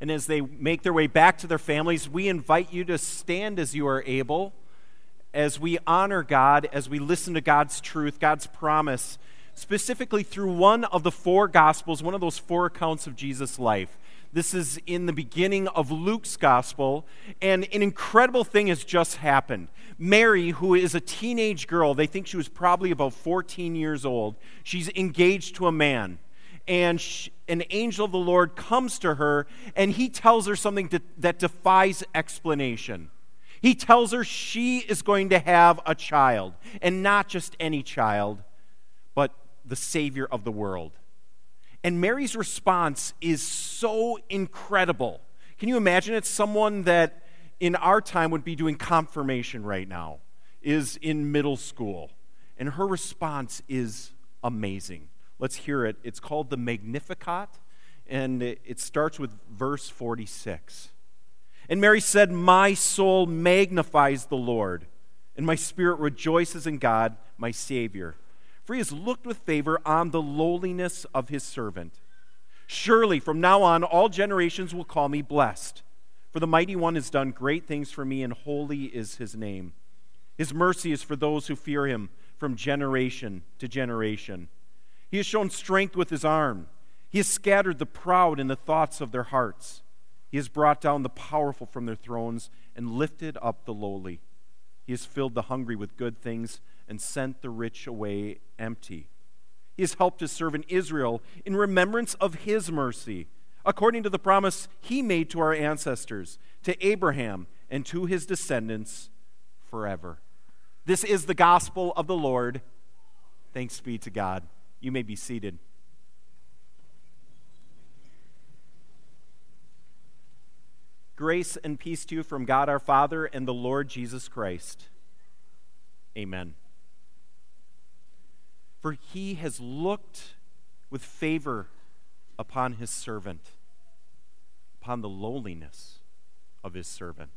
And as they make their way back to their families, we invite you to stand as you are able, as we honor God, as we listen to God's truth, God's promise, specifically through one of the four Gospels, one of those four accounts of Jesus' life. This is in the beginning of Luke's Gospel, and an incredible thing has just happened. Mary, who is a teenage girl, they think she was probably about 14 years old, she's engaged to a man and an angel of the Lord comes to her and he tells her something to, that defies explanation. He tells her she is going to have a child, and not just any child, but the Savior of the world. And Mary's response is so incredible. Can you imagine it's Someone that in our time would be doing confirmation right now is in middle school, and her response is amazing. Let's hear it. It's called the Magnificat, and it starts with verse 46. And Mary said, My soul magnifies the Lord, and my spirit rejoices in God, my Savior. For he has looked with favor on the lowliness of his servant. Surely from now on, all generations will call me blessed. For the mighty one has done great things for me, and holy is his name. His mercy is for those who fear him from generation to generation. He has shown strength with his arm. He has scattered the proud in the thoughts of their hearts. He has brought down the powerful from their thrones and lifted up the lowly. He has filled the hungry with good things and sent the rich away empty. He has helped his servant Israel in remembrance of his mercy, according to the promise he made to our ancestors, to Abraham, and to his descendants forever. This is the gospel of the Lord. Thanks be to God. You may be seated. Grace and peace to you from God our Father and the Lord Jesus Christ. Amen. For he has looked with favor upon his servant, upon the lowliness of his servant.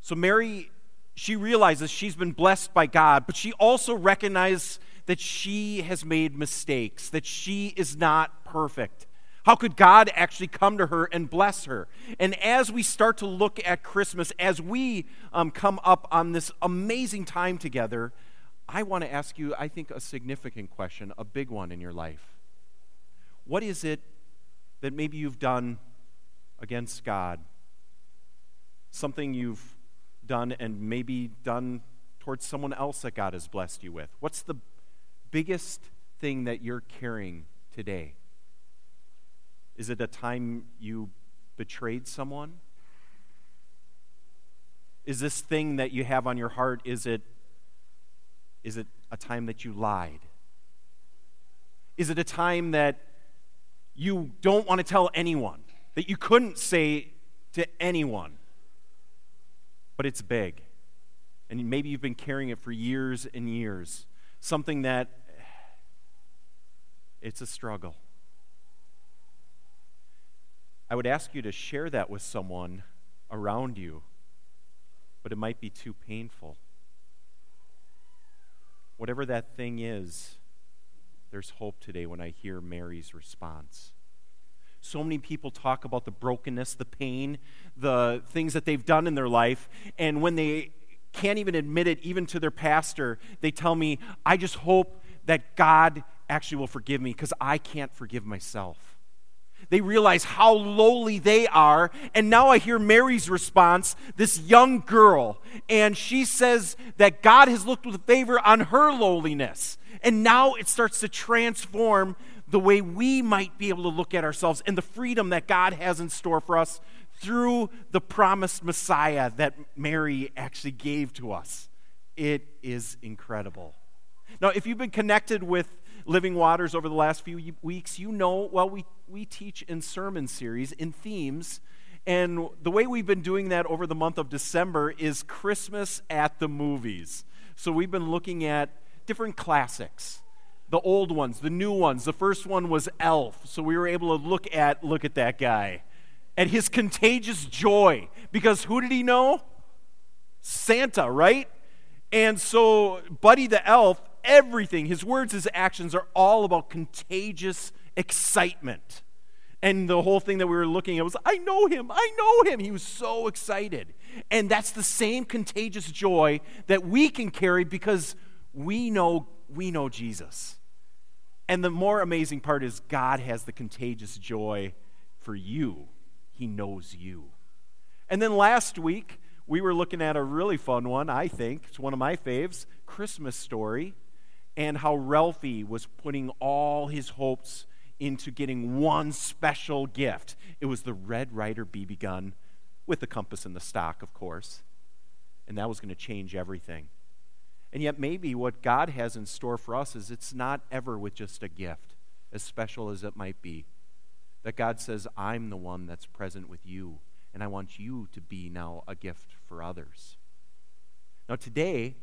So Mary, she realizes she's been blessed by God, but she also recognizes that she has made mistakes, that she is not perfect. How could God actually come to her and bless her? And as we start to look at Christmas, as we um, come up on this amazing time together, I want to ask you, I think, a significant question, a big one in your life. What is it that maybe you've done against God? Something you've done and maybe done towards someone else that God has blessed you with? What's the biggest thing that you're carrying today? Is it a time you betrayed someone? Is this thing that you have on your heart, is it, is it a time that you lied? Is it a time that you don't want to tell anyone, that you couldn't say to anyone, but it's big? And maybe you've been carrying it for years and years. Something that it's a struggle. I would ask you to share that with someone around you, but it might be too painful. Whatever that thing is, there's hope today when I hear Mary's response. So many people talk about the brokenness, the pain, the things that they've done in their life, and when they can't even admit it, even to their pastor, they tell me, I just hope that God actually will forgive me because I can't forgive myself. They realize how lowly they are. And now I hear Mary's response, this young girl, and she says that God has looked with favor on her lowliness. And now it starts to transform the way we might be able to look at ourselves and the freedom that God has in store for us through the promised Messiah that Mary actually gave to us. It is incredible. Now, if you've been connected with Living Waters over the last few weeks, you know, well, we, we teach in sermon series, in themes. And the way we've been doing that over the month of December is Christmas at the movies. So we've been looking at different classics the old ones, the new ones. The first one was Elf. So we were able to look at look at that guy at his contagious joy because who did he know? Santa, right? And so Buddy the elf everything, his words, his actions are all about contagious excitement. And the whole thing that we were looking at was, I know him, I know him. He was so excited. And that's the same contagious joy that we can carry because we know we know Jesus. And the more amazing part is God has the contagious joy for you. He knows you. And then last week, we were looking at a really fun one, I think. It's one of my faves Christmas story, and how Ralphie was putting all his hopes into getting one special gift. It was the Red Ryder BB gun with the compass and the stock, of course. And that was going to change everything. And yet, maybe what God has in store for us is it's not ever with just a gift, as special as it might be. That God says, I'm the one that's present with you, and I want you to be now a gift for others. Now, today,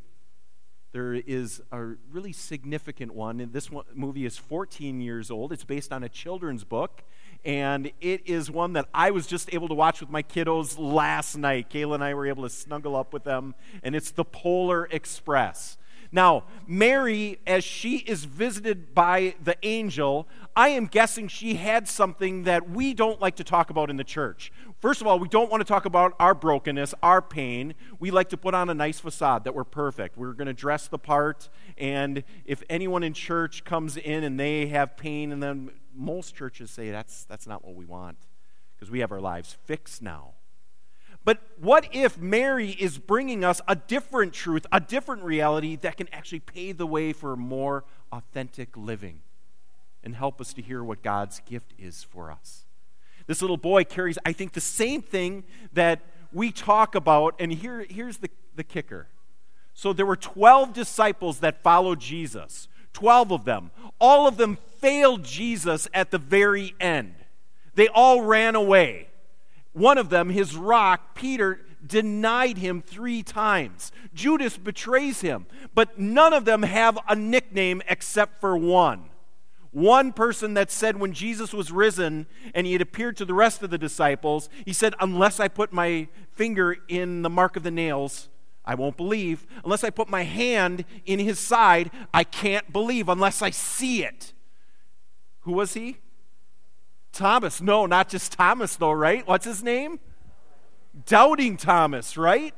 there is a really significant one. And this one, movie is 14 years old. It's based on a children's book. And it is one that I was just able to watch with my kiddos last night. Kayla and I were able to snuggle up with them. And it's The Polar Express. Now, Mary, as she is visited by the angel, I am guessing she had something that we don't like to talk about in the church. First of all, we don't want to talk about our brokenness, our pain. We like to put on a nice facade that we're perfect. We're going to dress the part, and if anyone in church comes in and they have pain, and then most churches say that's, that's not what we want because we have our lives fixed now. But what if Mary is bringing us a different truth, a different reality that can actually pave the way for more authentic living and help us to hear what God's gift is for us? This little boy carries, I think, the same thing that we talk about, and here, here's the, the kicker. So there were 12 disciples that followed Jesus, 12 of them. All of them failed Jesus at the very end. They all ran away. One of them, his rock, Peter, denied him three times. Judas betrays him, but none of them have a nickname except for one. One person that said when Jesus was risen and he had appeared to the rest of the disciples, he said, Unless I put my finger in the mark of the nails, I won't believe. Unless I put my hand in his side, I can't believe unless I see it. Who was he? Thomas. No, not just Thomas, though, right? What's his name? Doubting Thomas, right?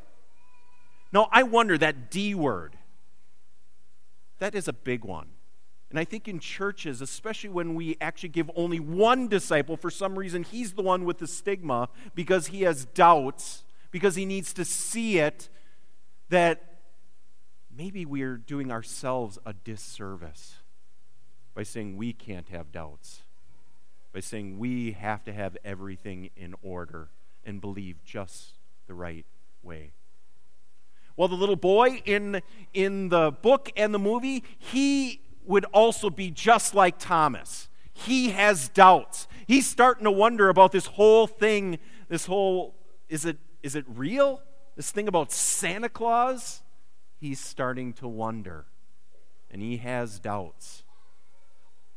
No, I wonder that D word. That is a big one. And I think in churches, especially when we actually give only one disciple, for some reason, he's the one with the stigma because he has doubts, because he needs to see it, that maybe we're doing ourselves a disservice by saying we can't have doubts by saying we have to have everything in order and believe just the right way. Well, the little boy in, in the book and the movie, he would also be just like Thomas. He has doubts. He's starting to wonder about this whole thing, this whole is it is it real? This thing about Santa Claus? He's starting to wonder. And he has doubts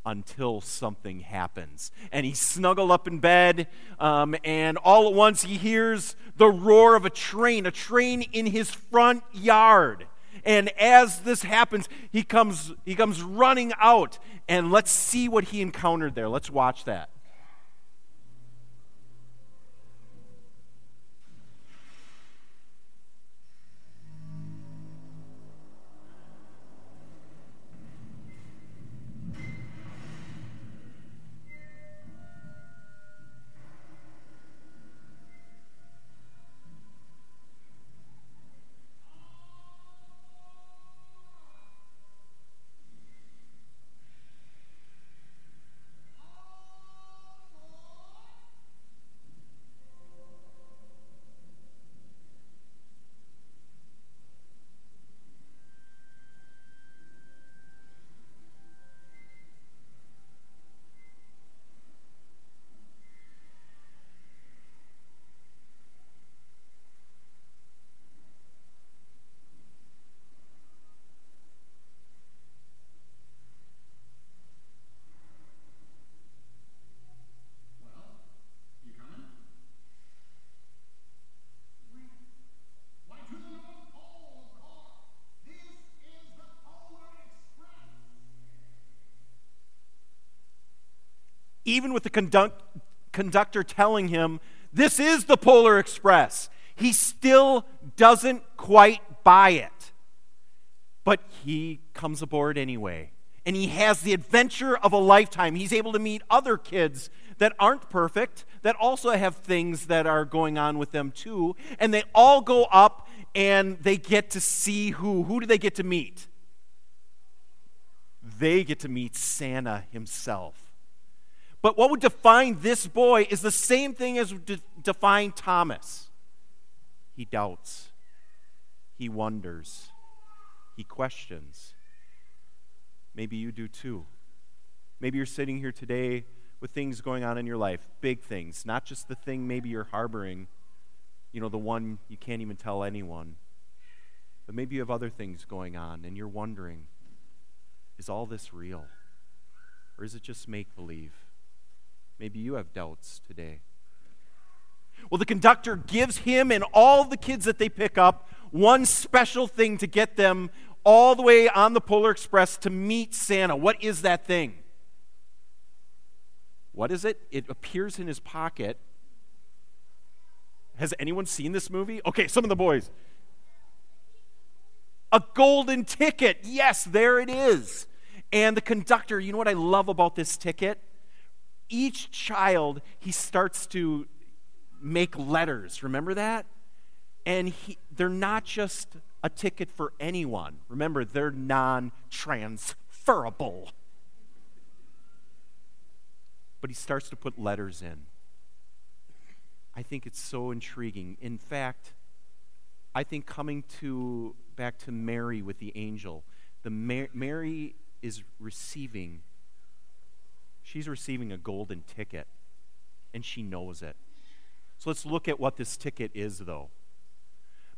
until something happens. And he's snuggled up in bed, um, and all at once he hears the roar of a train, a train in his front yard. And as this happens, he comes, he comes running out. And let's see what he encountered there. Let's watch that. Even with the conduct, conductor telling him, This is the Polar Express. He still doesn't quite buy it. But he comes aboard anyway. And he has the adventure of a lifetime. He's able to meet other kids that aren't perfect, that also have things that are going on with them too. And they all go up and they get to see who. Who do they get to meet? They get to meet Santa himself. But what would define this boy is the same thing as de- define Thomas. He doubts, he wonders, he questions. Maybe you do too. Maybe you're sitting here today with things going on in your life, big things, not just the thing maybe you're harboring, you know, the one you can't even tell anyone. But maybe you have other things going on and you're wondering is all this real? Or is it just make believe? Maybe you have doubts today. Well, the conductor gives him and all the kids that they pick up one special thing to get them all the way on the Polar Express to meet Santa. What is that thing? What is it? It appears in his pocket. Has anyone seen this movie? Okay, some of the boys. A golden ticket. Yes, there it is. And the conductor, you know what I love about this ticket? Each child, he starts to make letters. Remember that? And he, they're not just a ticket for anyone. Remember, they're non transferable. But he starts to put letters in. I think it's so intriguing. In fact, I think coming to back to Mary with the angel, the Mary is receiving she's receiving a golden ticket, and she knows it. So let's look at what this ticket is, though.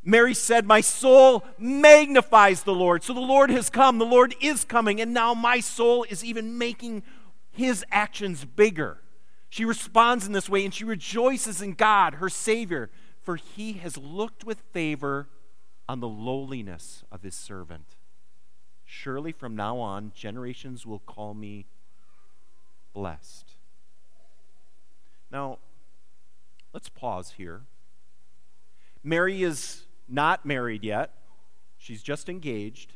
Mary said, My soul magnifies the Lord. So the Lord has come, the Lord is coming, and now my soul is even making his actions bigger. She responds in this way, and she rejoices in God, her Savior, for he has looked with favor on the lowliness of his servant. Surely from now on, generations will call me blessed. Now, let's pause here. Mary is not married yet, she's just engaged.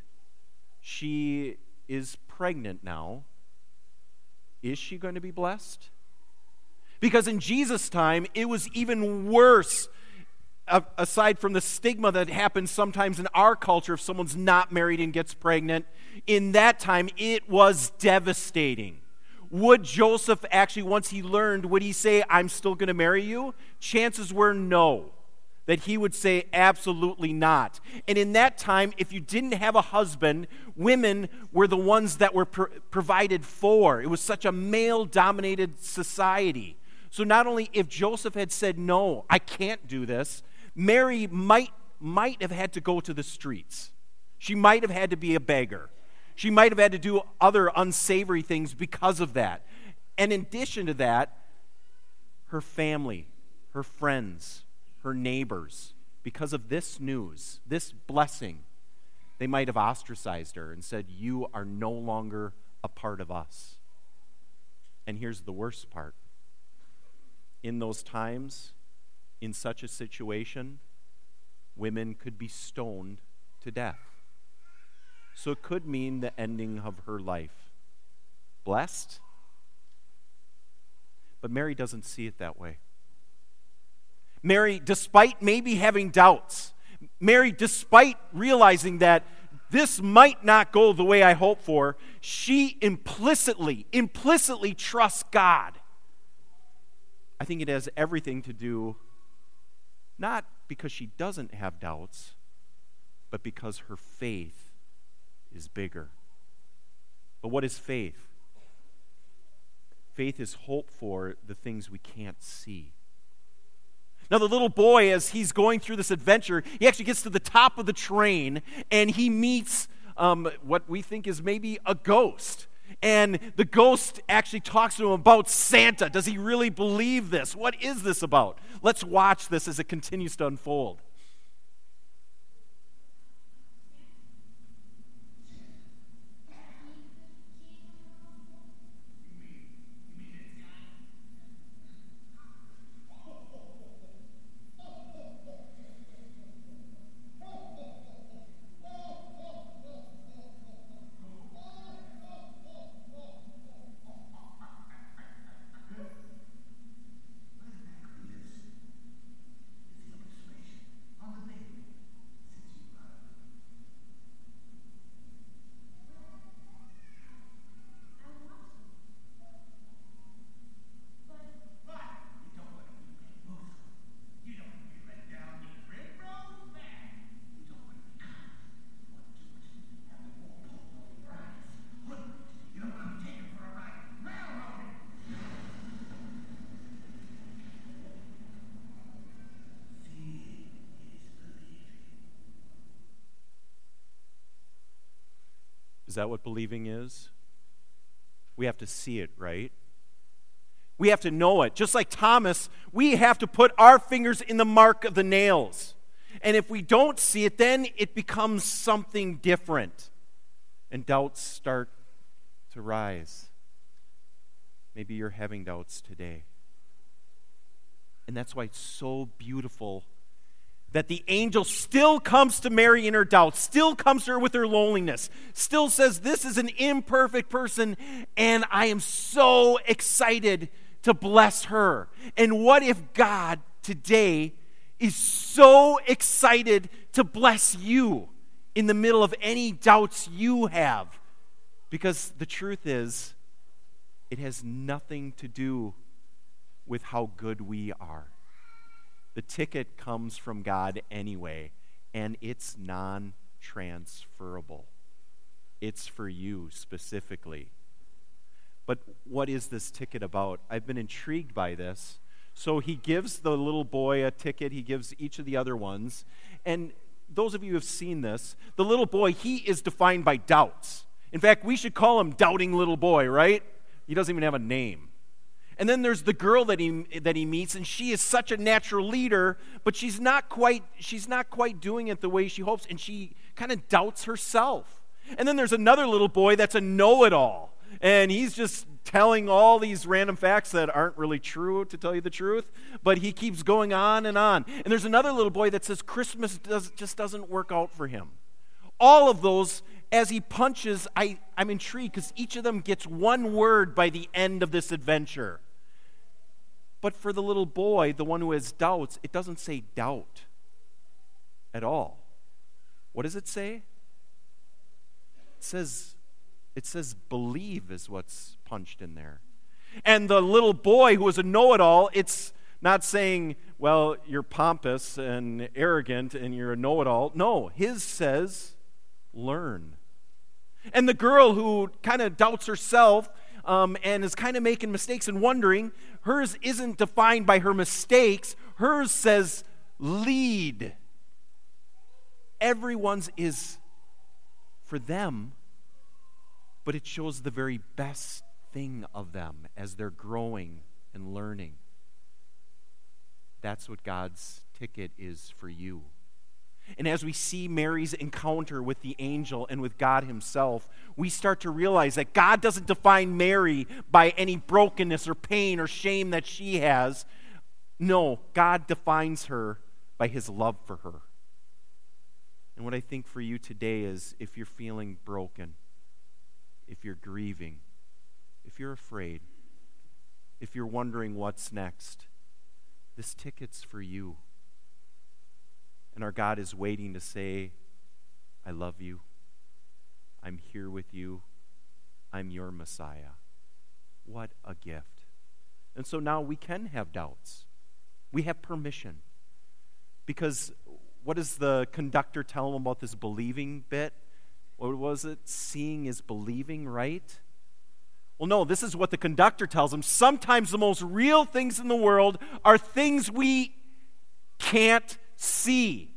She is pregnant now. Is she going to be blessed? Because in Jesus' time, it was even worse aside from the stigma that happens sometimes in our culture if someone's not married and gets pregnant, in that time it was devastating. Would Joseph actually, once he learned, would he say, I'm still going to marry you? Chances were no. That he would say, absolutely not. And in that time, if you didn't have a husband, women were the ones that were pro- provided for. It was such a male dominated society. So not only if Joseph had said, no, I can't do this, Mary might, might have had to go to the streets. She might have had to be a beggar. She might have had to do other unsavory things because of that. And in addition to that, her family, her friends, her neighbors, because of this news, this blessing, they might have ostracized her and said, You are no longer a part of us. And here's the worst part in those times, in such a situation, women could be stoned to death. So it could mean the ending of her life. Blessed? But Mary doesn't see it that way. Mary, despite maybe having doubts, Mary, despite realizing that this might not go the way I hope for, she implicitly, implicitly trusts God. I think it has everything to do not because she doesn't have doubts, but because her faith is bigger. But what is faith? Faith is hope for the things we can't see. Now, the little boy, as he's going through this adventure, he actually gets to the top of the train and he meets um, what we think is maybe a ghost. And the ghost actually talks to him about Santa. Does he really believe this? What is this about? Let's watch this as it continues to unfold. Is that what believing is? We have to see it, right? We have to know it. Just like Thomas, we have to put our fingers in the mark of the nails. And if we don't see it, then it becomes something different. And doubts start to rise. Maybe you're having doubts today. And that's why it's so beautiful that the angel still comes to Mary in her doubts, still comes to her with her loneliness, still says, This is an imperfect person, and I am so excited to bless her. And what if God today is so excited to bless you in the middle of any doubts you have? Because the truth is, it has nothing to do with how good we are. The ticket comes from God anyway, and it's non transferable. It's for you specifically. But what is this ticket about? I've been intrigued by this. So he gives the little boy a ticket, he gives each of the other ones. And those of you who have seen this, the little boy, he is defined by doubts. In fact, we should call him Doubting Little Boy, right? He doesn't even have a name. And then there's the girl that he, that he meets, and she is such a natural leader, but she's not quite, she's not quite doing it the way she hopes, and she kind of doubts herself. And then there's another little boy that's a know it all, and he's just telling all these random facts that aren't really true, to tell you the truth, but he keeps going on and on. And there's another little boy that says Christmas does, just doesn't work out for him. All of those as he punches, I, I'm intrigued because each of them gets one word by the end of this adventure. But for the little boy, the one who has doubts, it doesn't say doubt at all. What does it say? It says, it says believe is what's punched in there. And the little boy who is a know it all, it's not saying, well, you're pompous and arrogant and you're a know it all. No, his says, learn. And the girl who kind of doubts herself um, and is kind of making mistakes and wondering, hers isn't defined by her mistakes. Hers says, lead. Everyone's is for them, but it shows the very best thing of them as they're growing and learning. That's what God's ticket is for you. And as we see Mary's encounter with the angel and with God Himself, we start to realize that God doesn't define Mary by any brokenness or pain or shame that she has. No, God defines her by His love for her. And what I think for you today is if you're feeling broken, if you're grieving, if you're afraid, if you're wondering what's next, this ticket's for you. And our God is waiting to say, I love you. I'm here with you. I'm your Messiah. What a gift. And so now we can have doubts. We have permission. Because what does the conductor tell him about this believing bit? What was it? Seeing is believing, right? Well, no, this is what the conductor tells him. Sometimes the most real things in the world are things we can't see.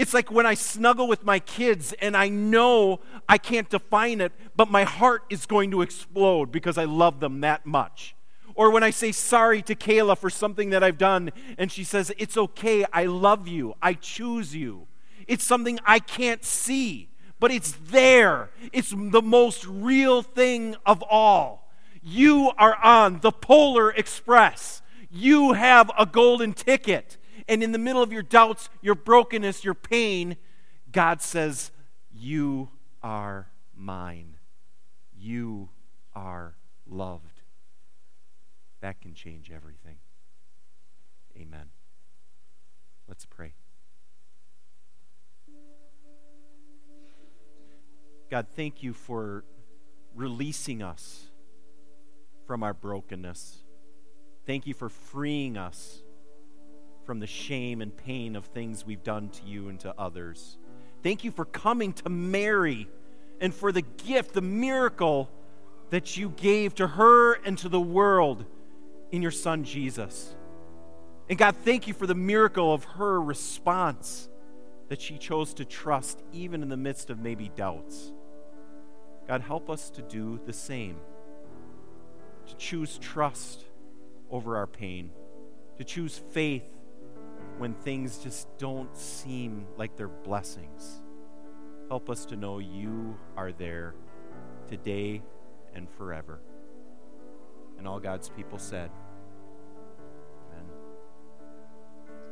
It's like when I snuggle with my kids and I know I can't define it, but my heart is going to explode because I love them that much. Or when I say sorry to Kayla for something that I've done and she says, It's okay, I love you, I choose you. It's something I can't see, but it's there. It's the most real thing of all. You are on the Polar Express, you have a golden ticket and in the middle of your doubts, your brokenness, your pain, God says, You are mine. You are loved. That can change everything. Amen. Let's pray. God, thank you for releasing us from our brokenness. Thank you for freeing us from the shame and pain of things we've done to you and to others. Thank you for coming to Mary and for the gift, the miracle that you gave to her and to the world in your son Jesus. And God, thank you for the miracle of her response that she chose to trust even in the midst of maybe doubts. God, help us to do the same, to choose trust over our pain, to choose faith when things just don't seem like they're blessings. Help us to know you are there today and forever. And all God's people said,